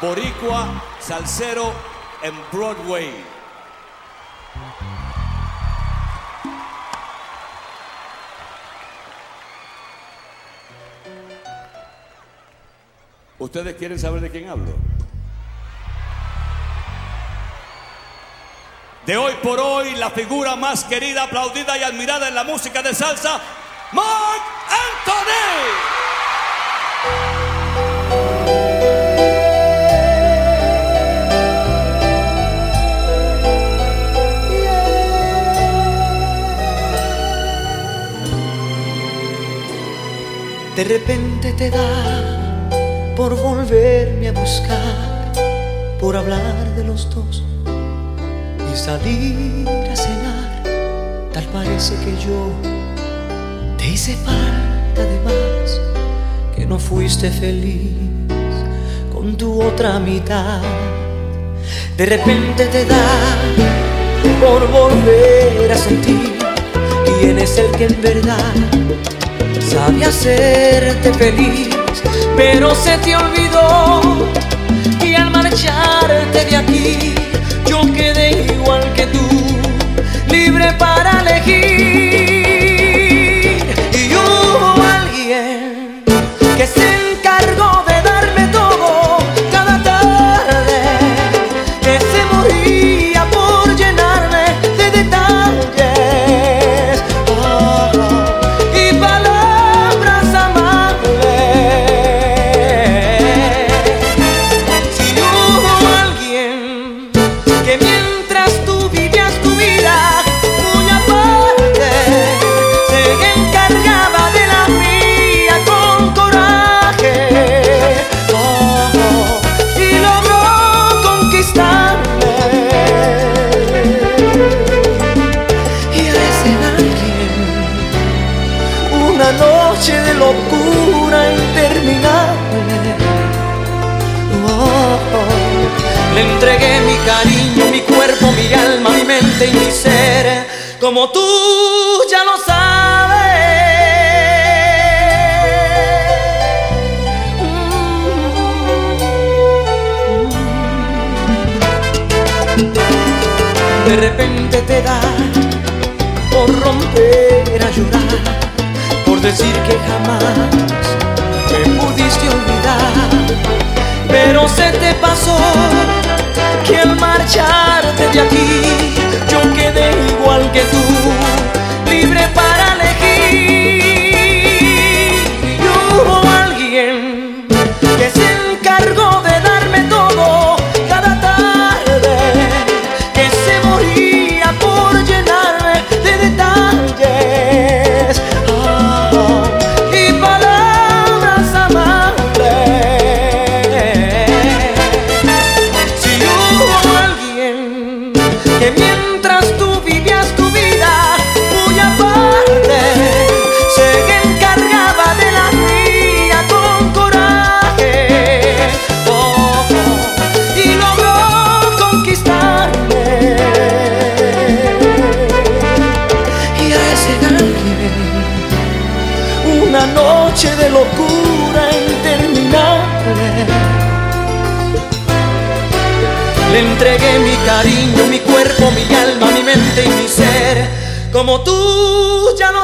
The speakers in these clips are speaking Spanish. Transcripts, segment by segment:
Boricua Salsero en Broadway. ¿Ustedes quieren saber de quién hablo? De hoy por hoy, la figura más querida, aplaudida y admirada en la música de salsa, Mark Anthony. De repente te da por volverme a buscar, por hablar de los dos salir a cenar. Tal parece que yo te hice falta de más, que no fuiste feliz con tu otra mitad. De repente te da por volver a sentir quién es el que en verdad sabe hacerte feliz, pero se te olvidó y al marcharte de aquí igual que tú, libre para elegir. Entregué mi cariño, mi cuerpo, mi alma, mi mente y mi ser, como tú ya lo sabes. De repente te da por romper a llorar, por decir que jamás me pudiste olvidar. Pero se te pasó marcharte de aquí. Yo quedé igual que tú, entregué mi cariño, mi cuerpo, mi alma, mi mente y mi ser, como tú ya lo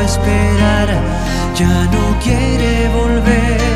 esperar, ya no quiere volver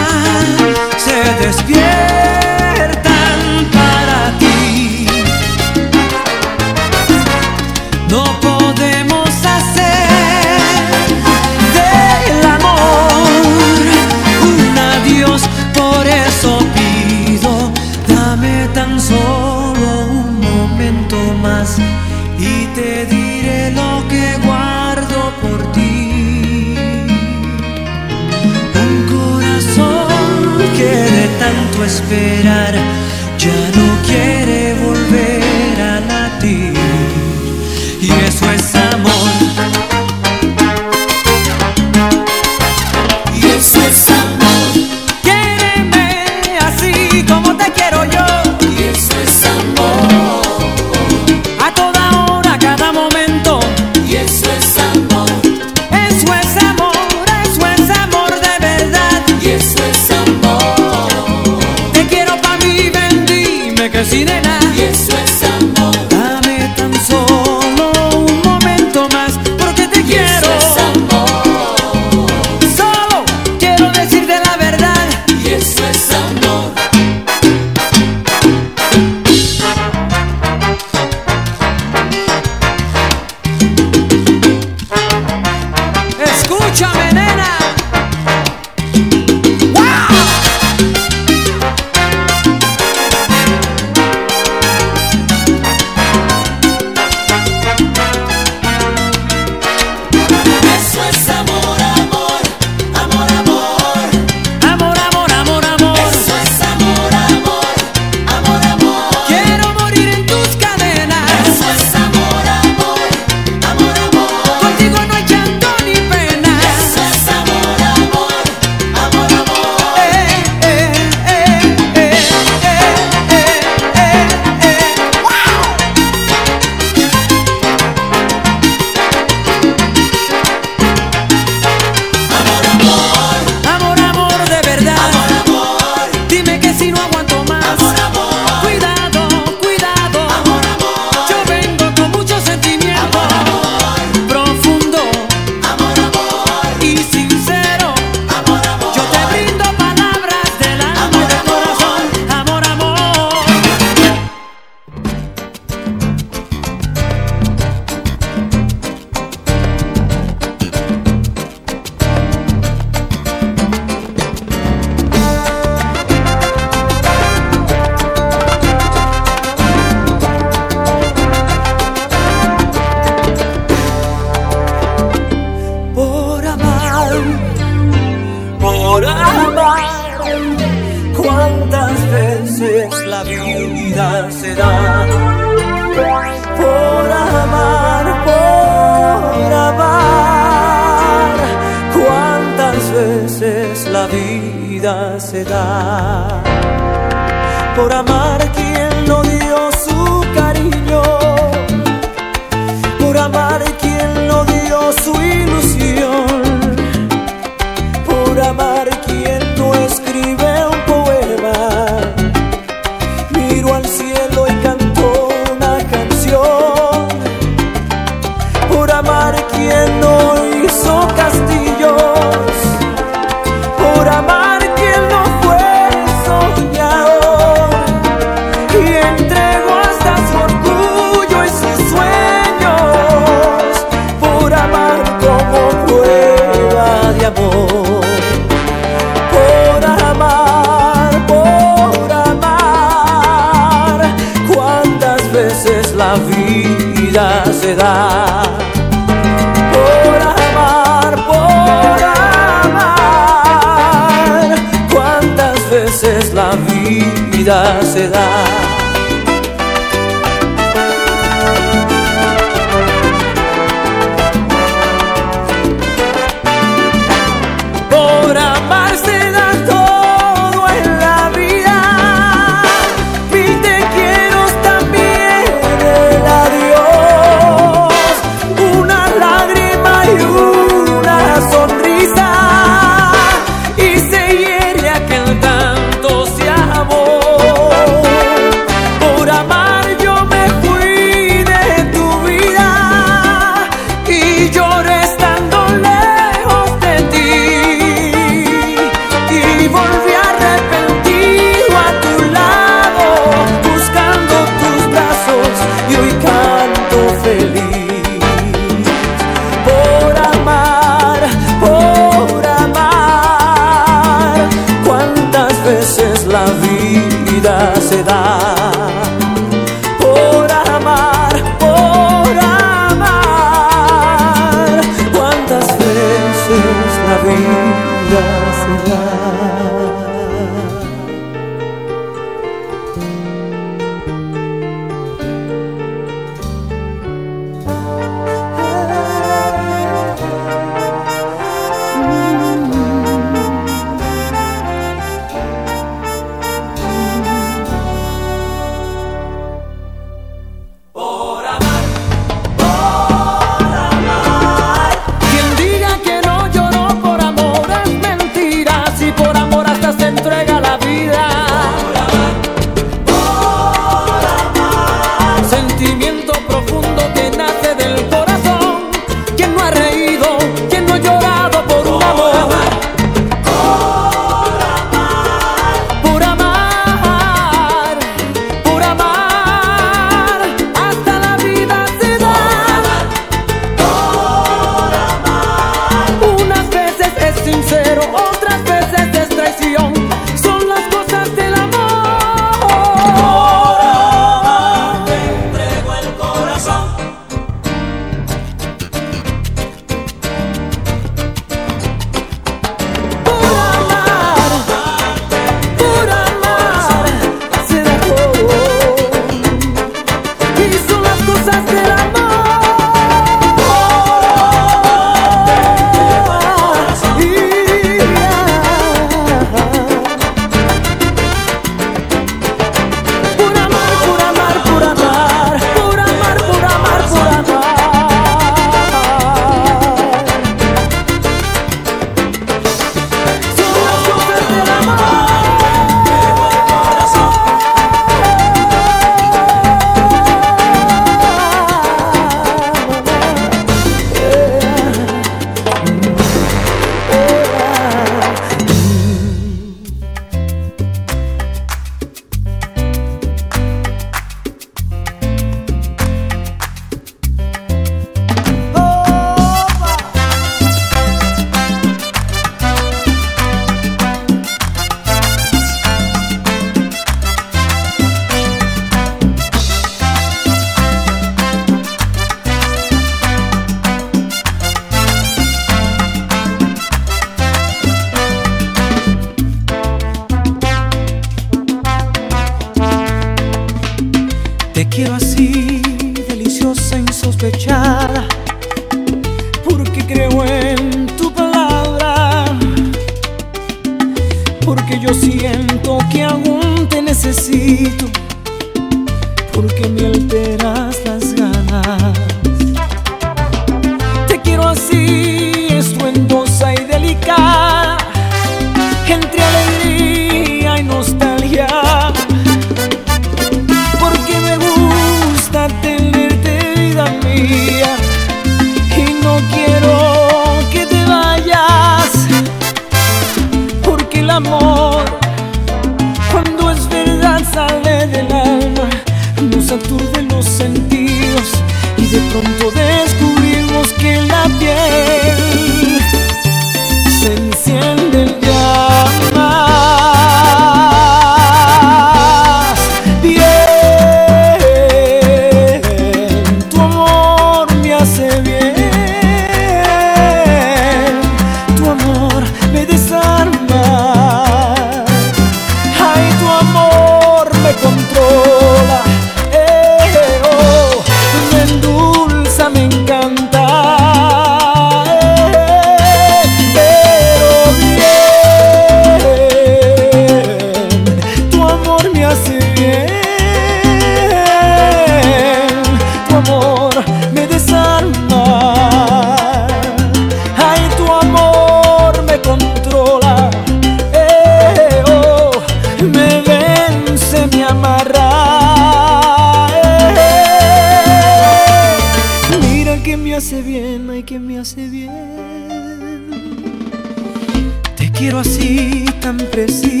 quiero así tan preciso.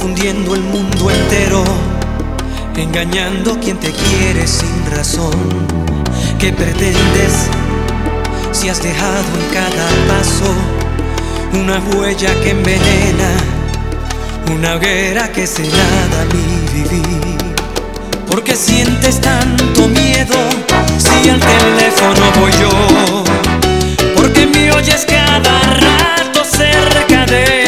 confundiendo el mundo entero, engañando a quien te quiere sin razón. ¿Qué pretendes si has dejado en cada paso una huella que envenena, una hoguera que se nada mi vivir? ¿Por qué sientes tanto miedo si al teléfono voy yo? Porque me oyes cada rato cerca de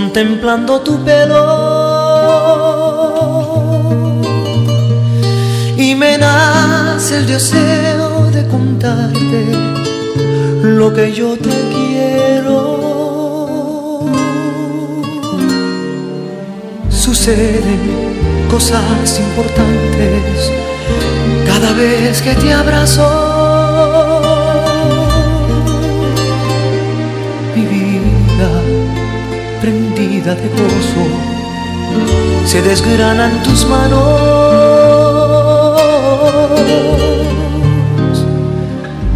contemplando tu pelo. Y me nace el deseo de contarte lo que yo te quiero. Suceden cosas importantes cada vez que te abrazo. vida de gozo se desgranan tus manos.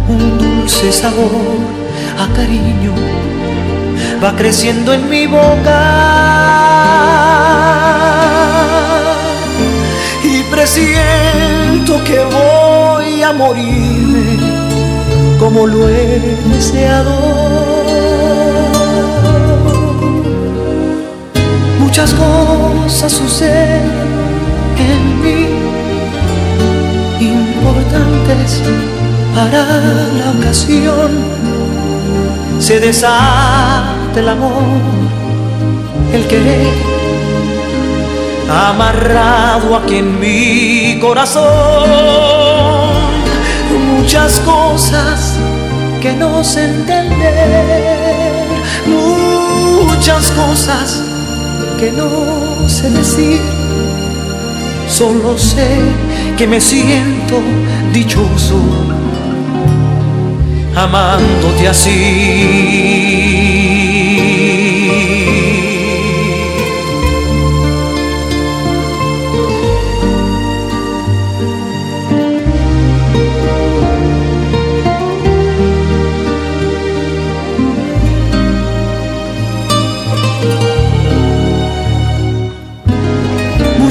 Un dulce sabor a cariño va creciendo en mi boca. Y presiento que voy a morirme como lo he deseado. Muchas cosas suceden en mí, importantes para la ocasión se desata el amor, el querer, amarrado aquí en mi corazón. Muchas cosas que no sé entender, muchas cosas que no sé decir. Solo sé que me siento dichoso amándote así.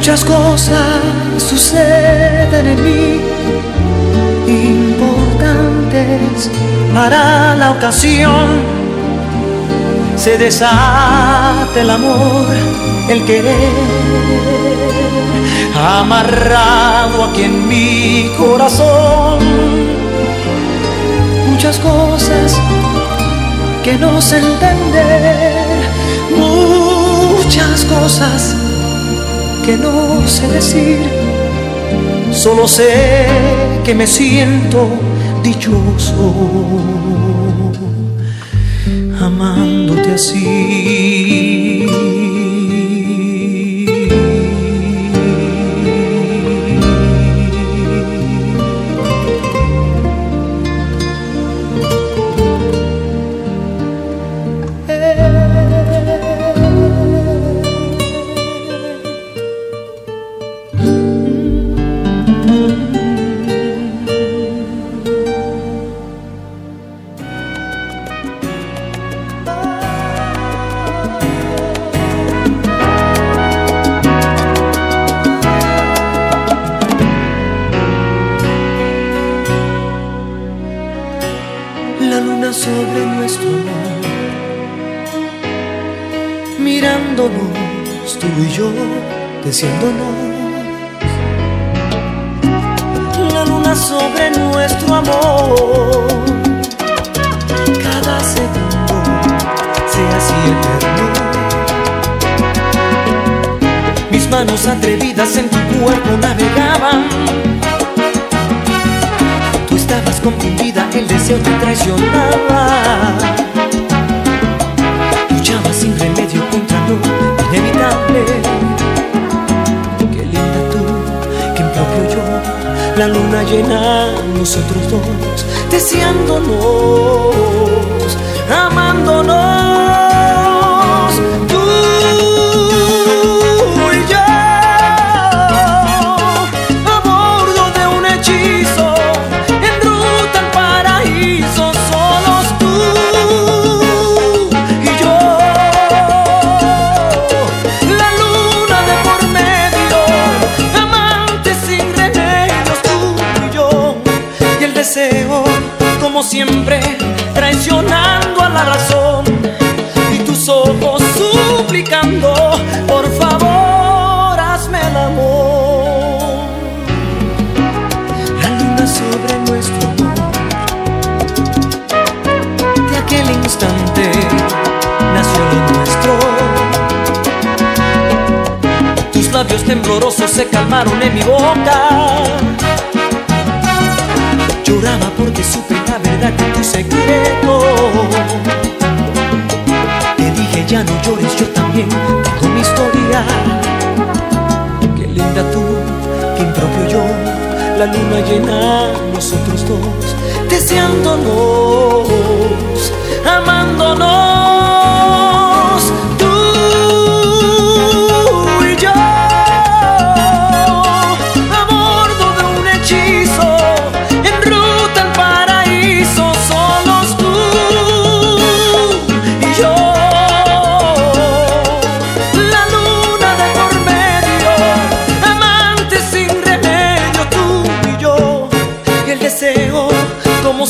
Muchas cosas suceden en mí importantes para la ocasión. Se desata el amor, el querer, amarrado aquí en mi corazón. Muchas cosas que no sé entender, muchas cosas que no sé decir. Solo sé que me siento dichoso amándote así. Atrevidas en tu cuerpo navegaban estabas confundida, el deseo te traicionaba. Luchaba sin remedio contra lo inevitable. Qué linda tú, qué impropio yo, la luna llena, nosotros dos, deseándonos, amándonos. Siempre, traicionando a la razón. Y tus ojos suplicando, por favor, hazme el amor la luna sobre nuestro amor. De aquel instante nació lo nuestro. Tus labios temblorosos se calmaron en mi boca. Lloraba porque supe verdad de tu secreto. Te dije ya no llores, yo también tengo mi historia. Qué linda tú, qué impropio yo, la luna llena, nosotros dos, deseándonos, amándonos,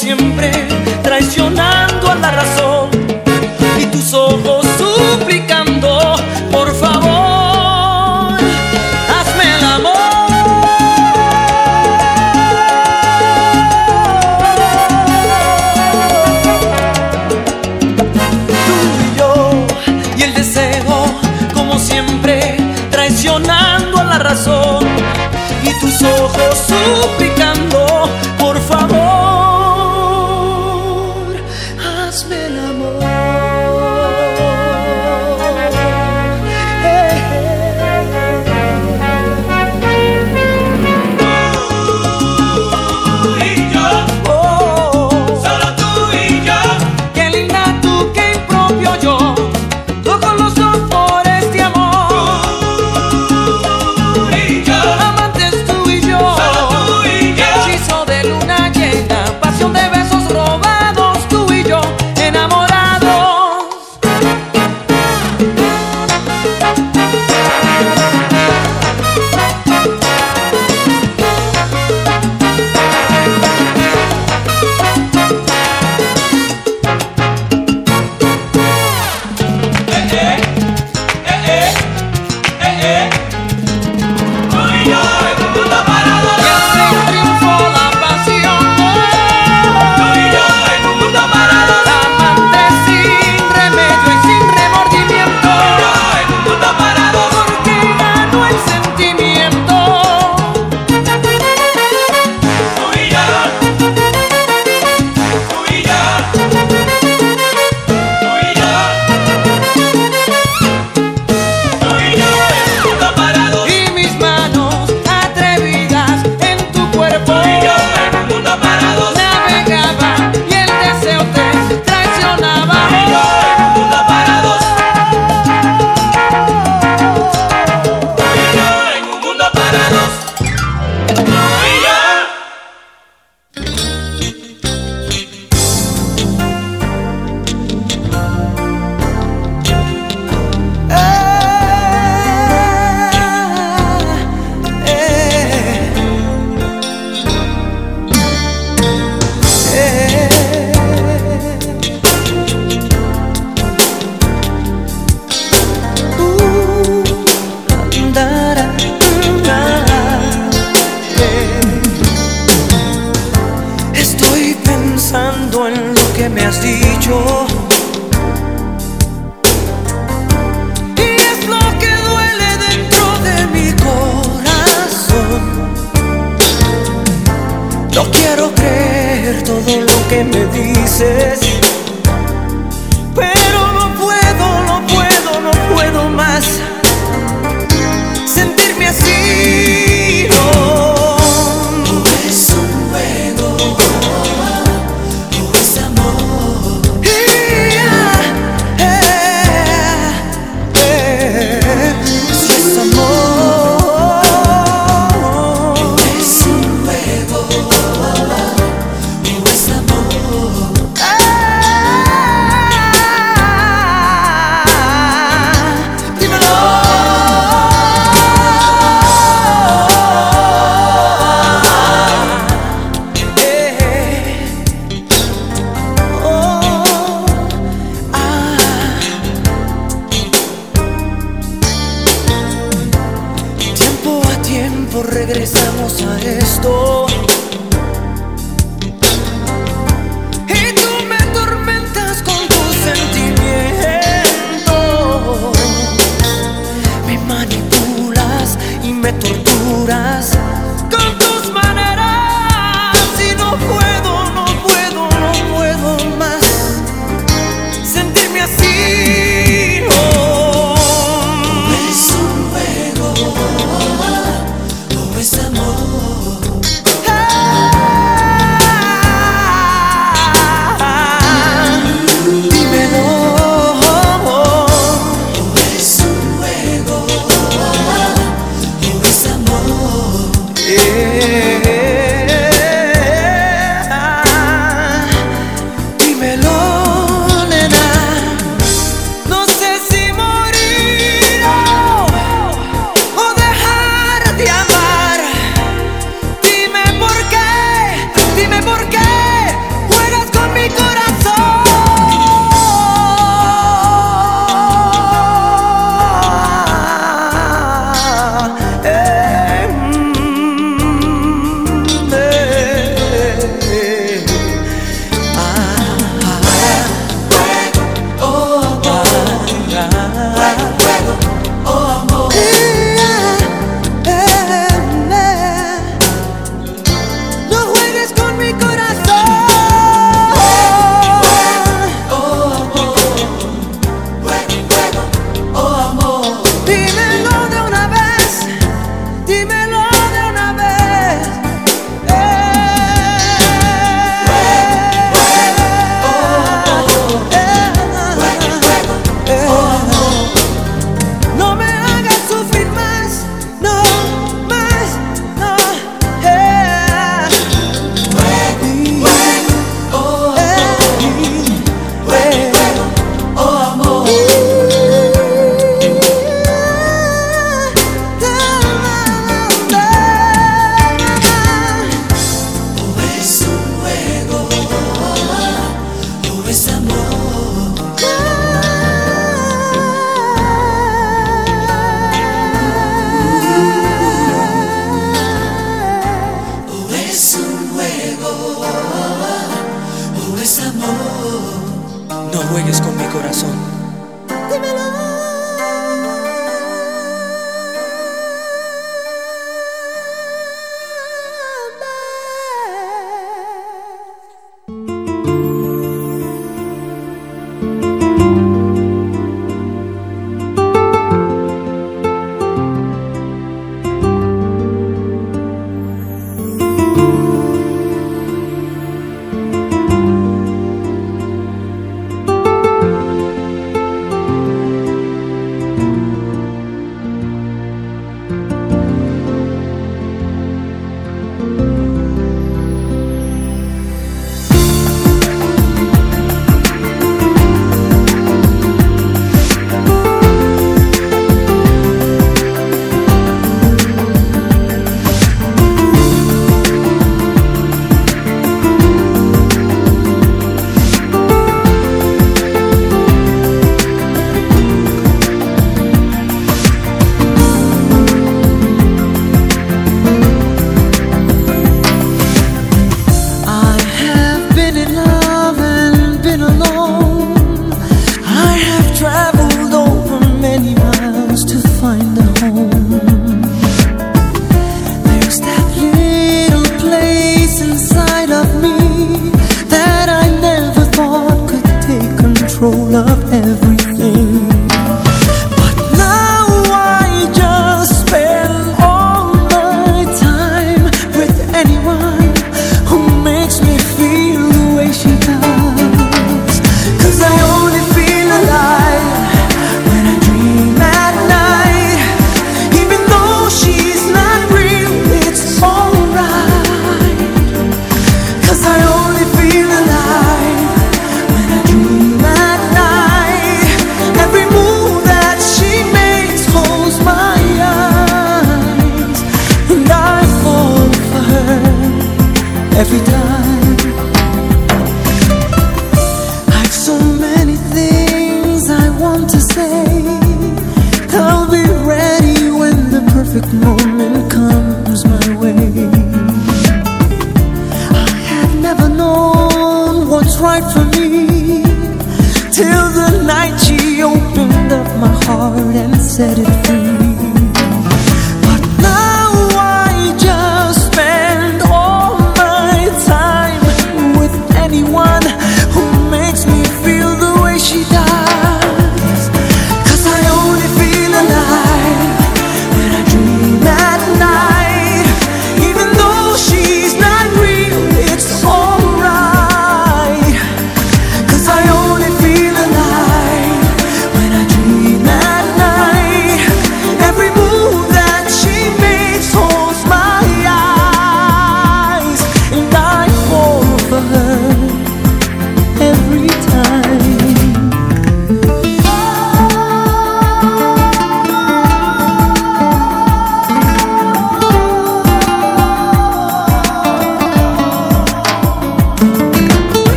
siempre traicionando a la razón y tus ojos suplicando, por favor, hazme el amor. Tú y yo y el deseo, como siempre, traicionando a la razón y tus ojos suplicando. Me has dicho.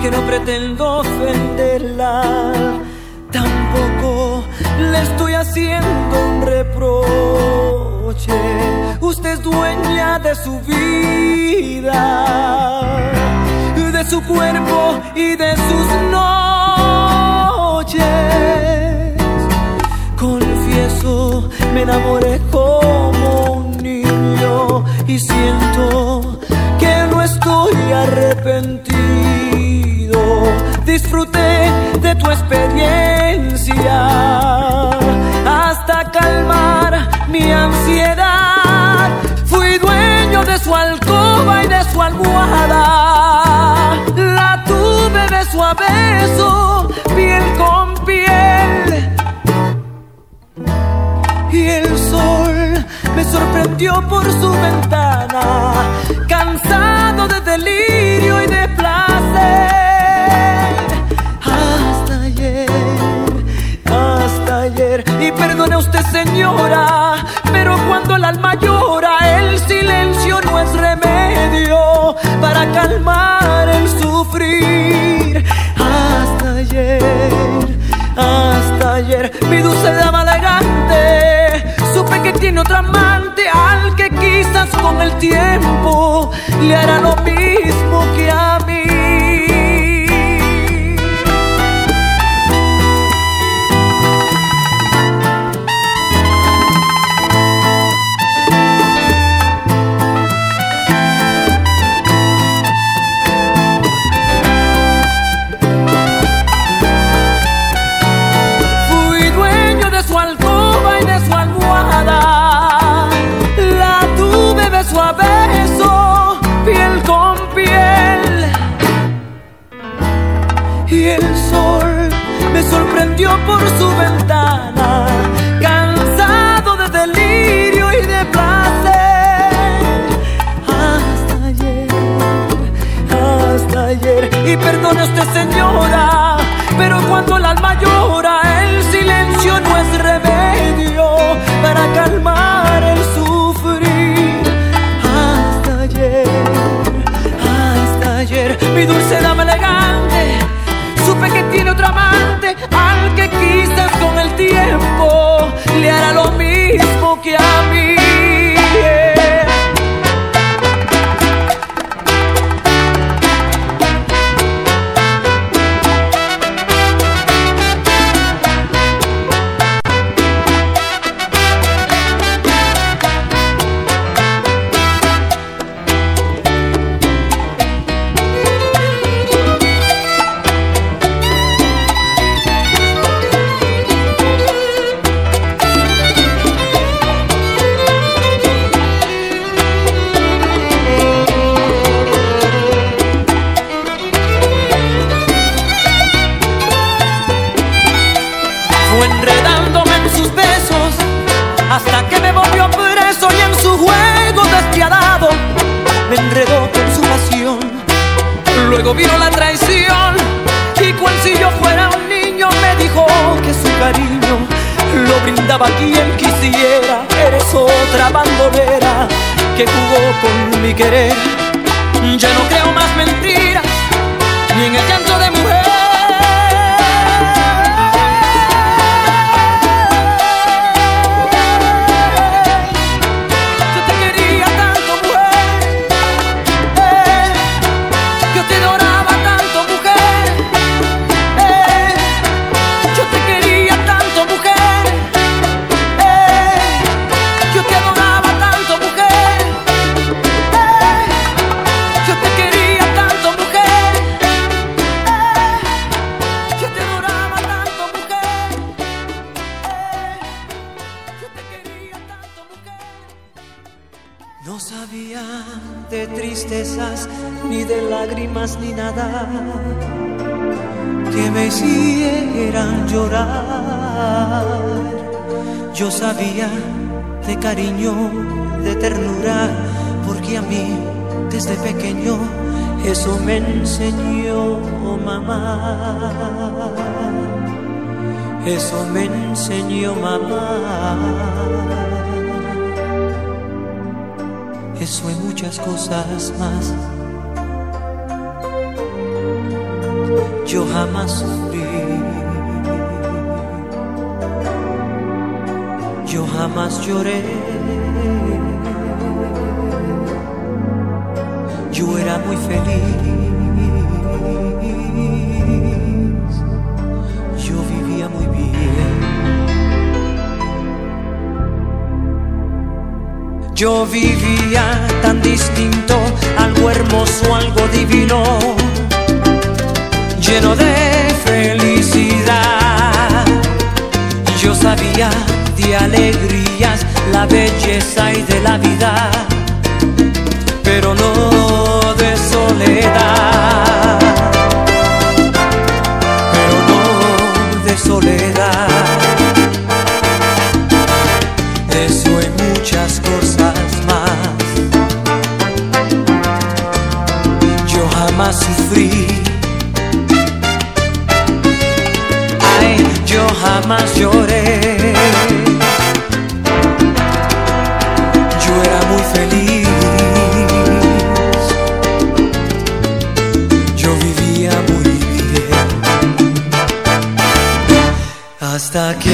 Que no pretendo ofenderla, tampoco le estoy haciendo un reproche. Usted es dueña de su vida, de su cuerpo y de sus noches. Confieso, me enamoré como un niño y siento estoy arrepentido. Disfruté de tu experiencia hasta calmar mi ansiedad. Fui dueño de su alcoba y de su almohada. La tuve beso a beso, piel con piel. Y el sol me sorprendió por su ventana, de delirio y de placer. Hasta ayer, hasta ayer. Y perdone usted, señora, pero cuando el alma llora, el silencio no es remedio para calmar el sufrir. Hasta ayer, hasta ayer, mi dulce dama elegante, supe que tiene otra amante al que con el tiempo le hará lo mismo que a mí. Por su ventana, cansado de delirio y de placer. Hasta ayer, hasta ayer. Y perdone usted, señora, pero cuando el alma llora, el silencio no es remedio para calmar el sufrir. Hasta ayer, hasta ayer, mi dulce mamá, eso me enseñó mamá. Eso y muchas cosas más. Yo jamás sufrí. Yo jamás lloré. Yo era muy feliz. Yo vivía tan distinto, algo hermoso, algo divino, lleno de felicidad. Yo sabía de alegrías, la belleza y de la vida, pero no de soledad. Pero no de soledad. Ay, yo jamás lloré. Yo era muy feliz. Yo vivía muy bien. Hasta que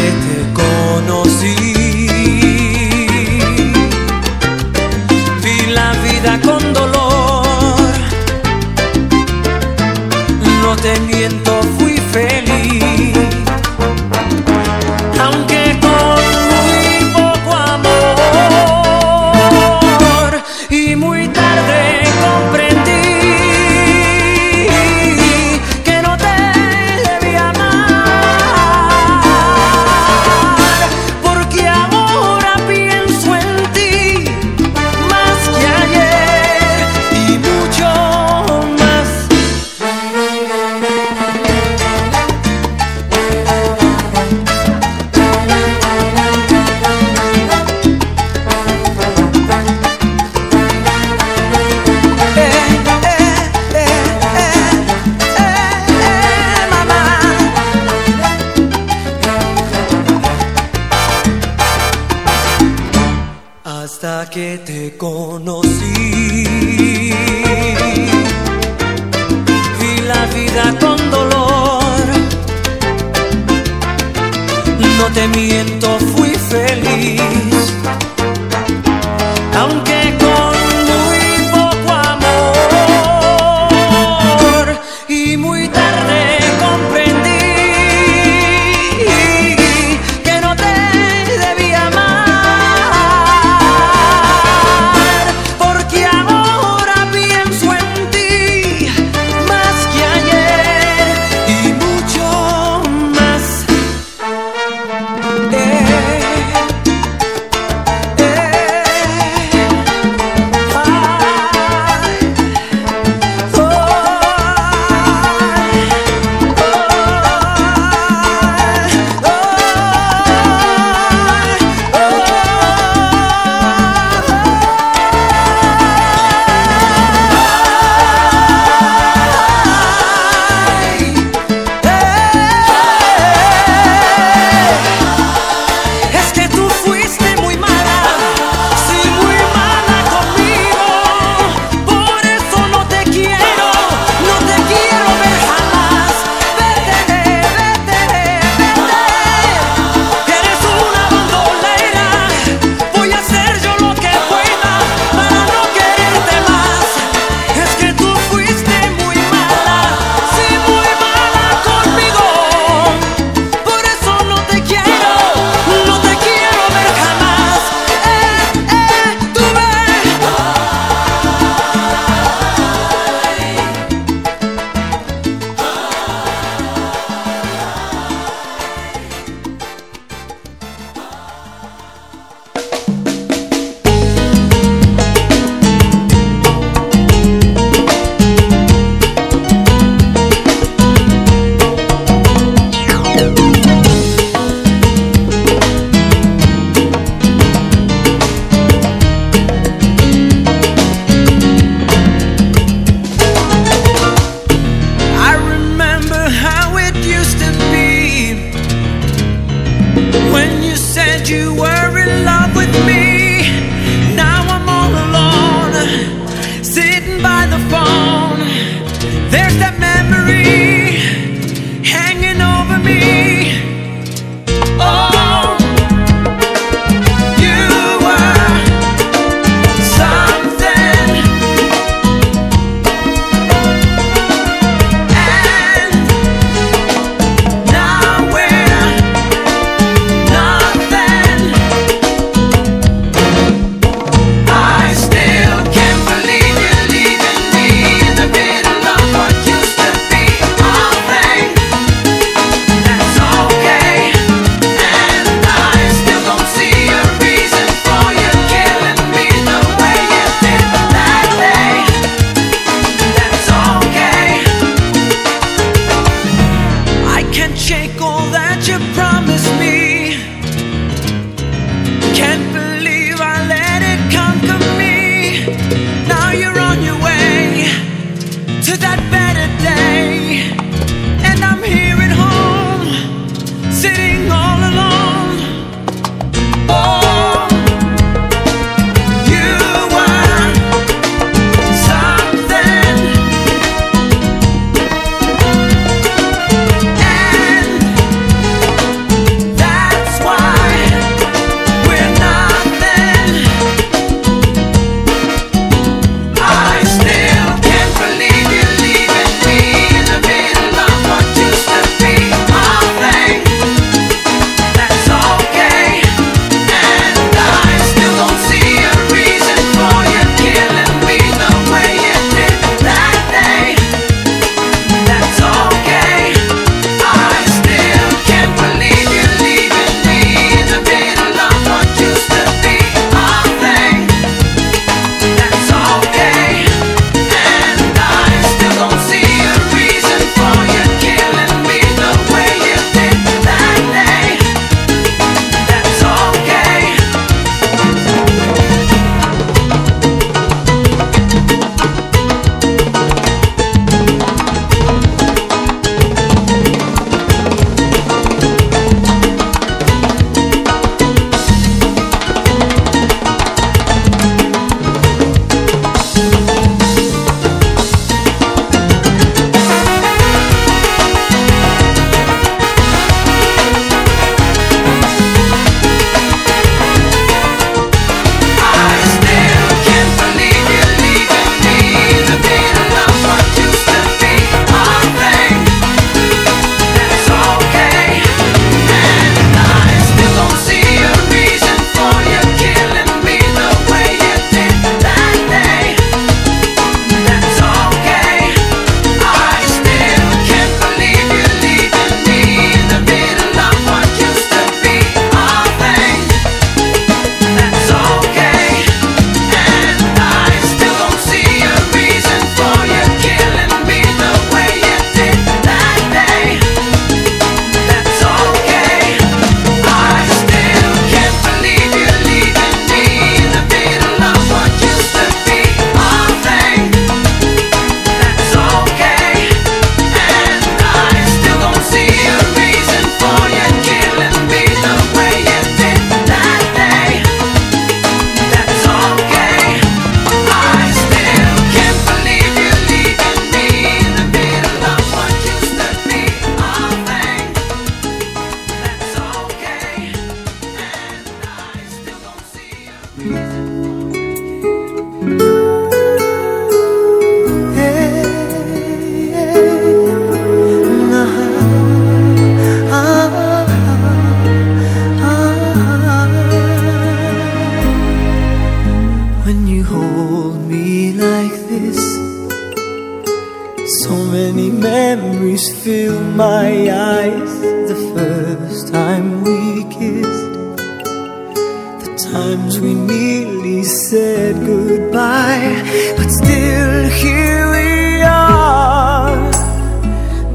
times we nearly said goodbye, but still here we are.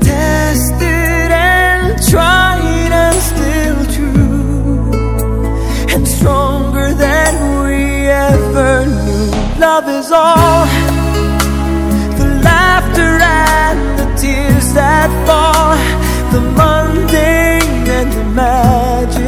Tested and tried and still true, and stronger than we ever knew. Love is all the laughter and the tears that fall, the mundane and the magic.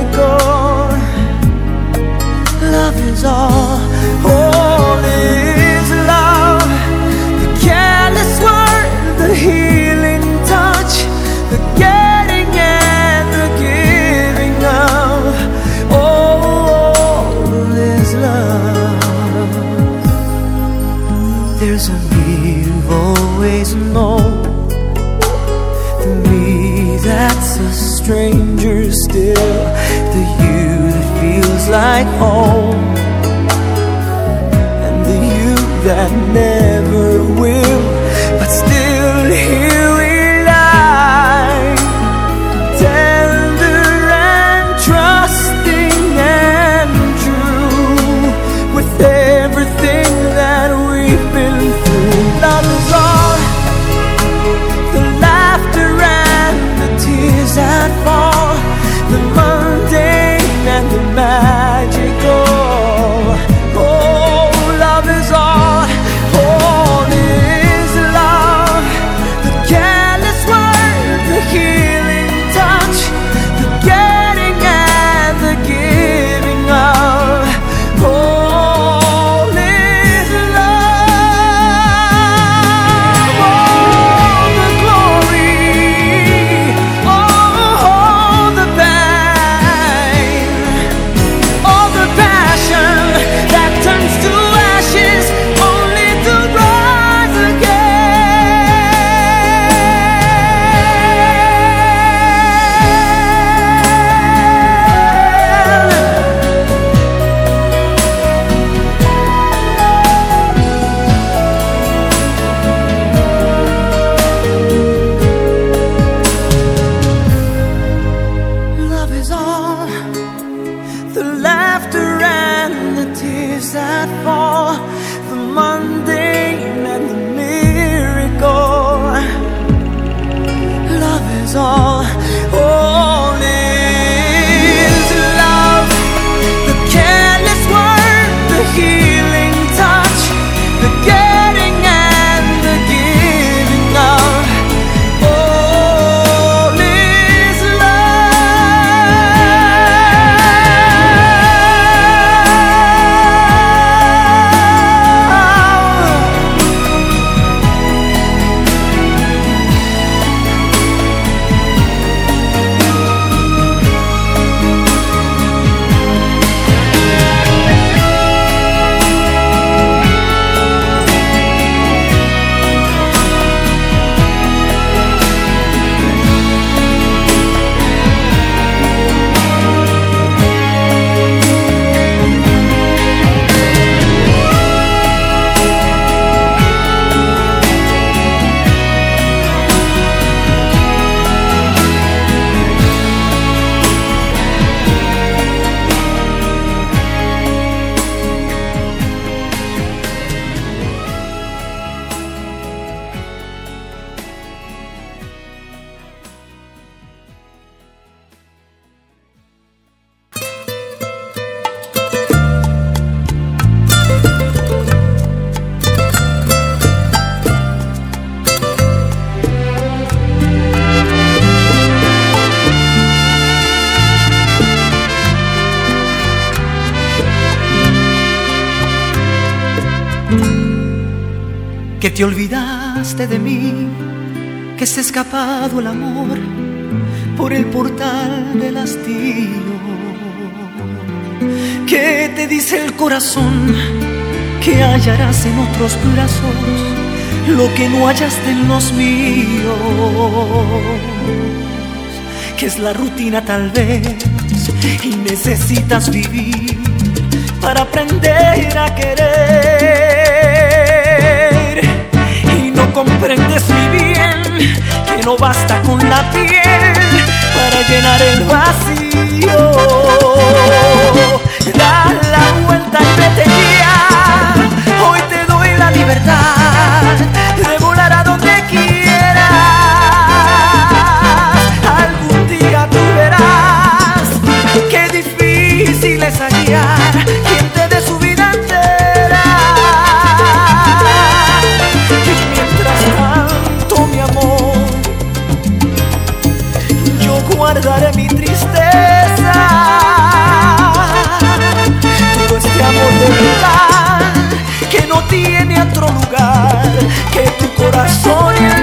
de mí que se ha escapado el amor por el portal del hastío. ¿Qué te dice el corazón? Que hallarás en otros brazos lo que no hallaste en los míos. Que es la rutina tal vez y necesitas vivir para aprender a querer comprendes mi bien que no basta con la piel para llenar el vacío. Da la vuelta y vete ya, hoy te doy la libertad. So.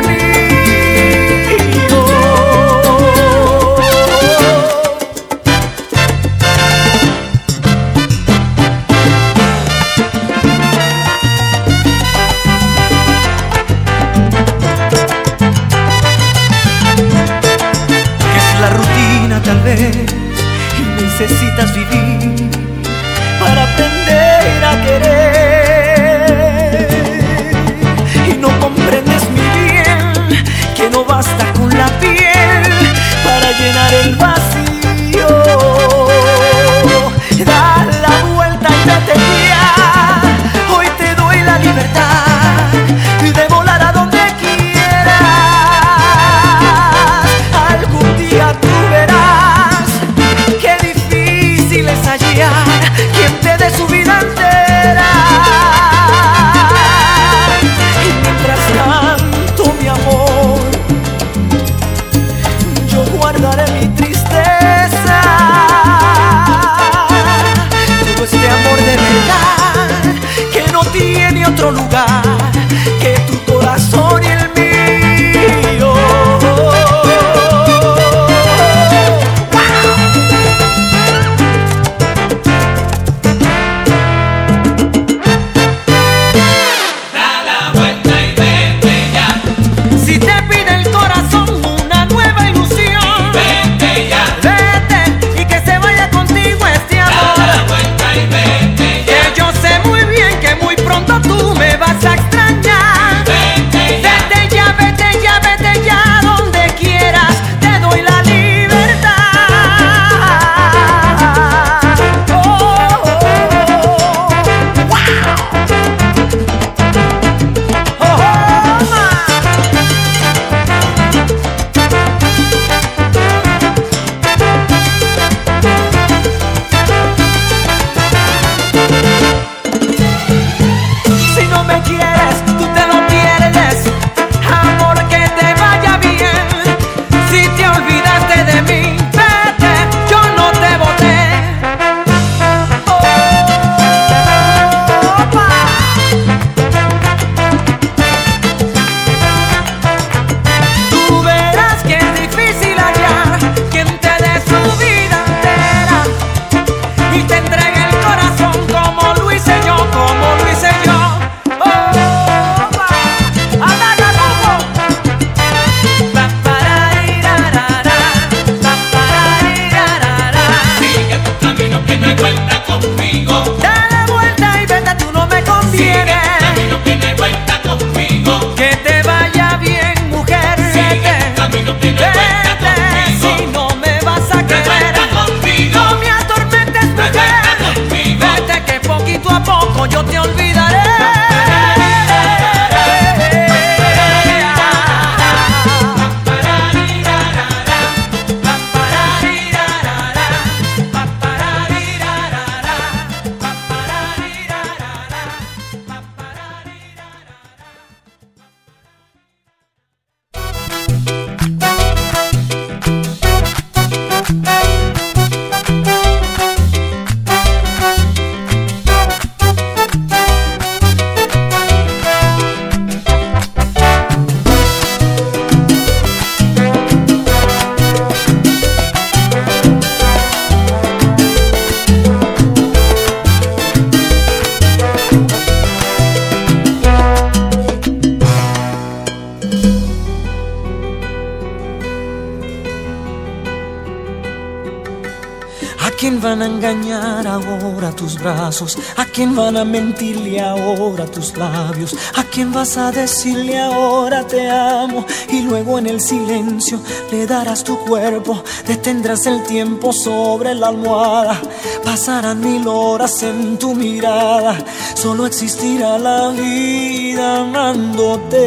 Van a engañar ahora tus brazos? ¿A quién van a mentirle ahora tus labios? ¿A quién vas a decirle ahora te amo? Y luego en el silencio le darás tu cuerpo, detendrás el tiempo sobre la almohada. Pasarán mil horas en tu mirada, solo existirá la vida amándote.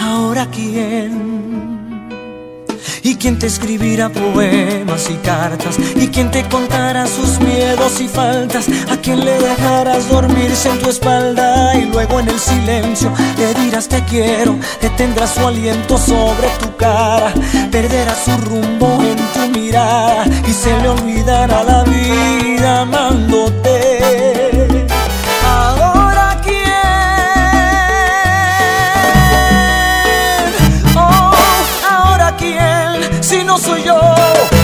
Ahora quién y quien te escribirá poemas y cartas y quien te contará sus miedos y faltas, a quien le dejarás dormirse en tu espalda y luego en el silencio le dirás te quiero, detendrás su aliento sobre tu cara, perderás su rumbo en tu mirada y se le olvidará la vida amándote. Soy yo.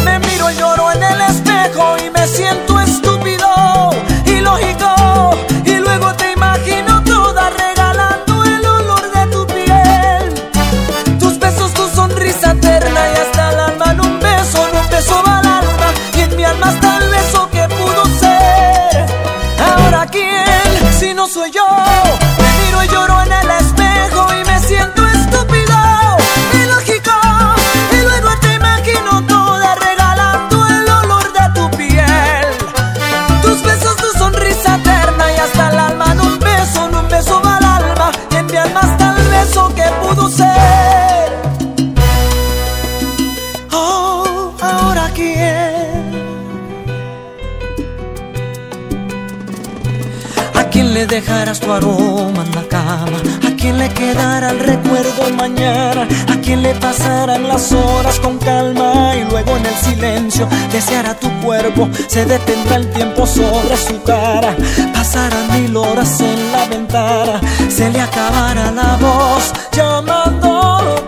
Dejarás tu aroma en la cama? ¿A quién le quedará el recuerdo mañana? ¿A quién le pasarán las horas con calma? Y luego en el silencio deseará tu cuerpo, se detendrá el tiempo sobre su cara. Pasarán mil horas en la ventana, se le acabará la voz llamándote.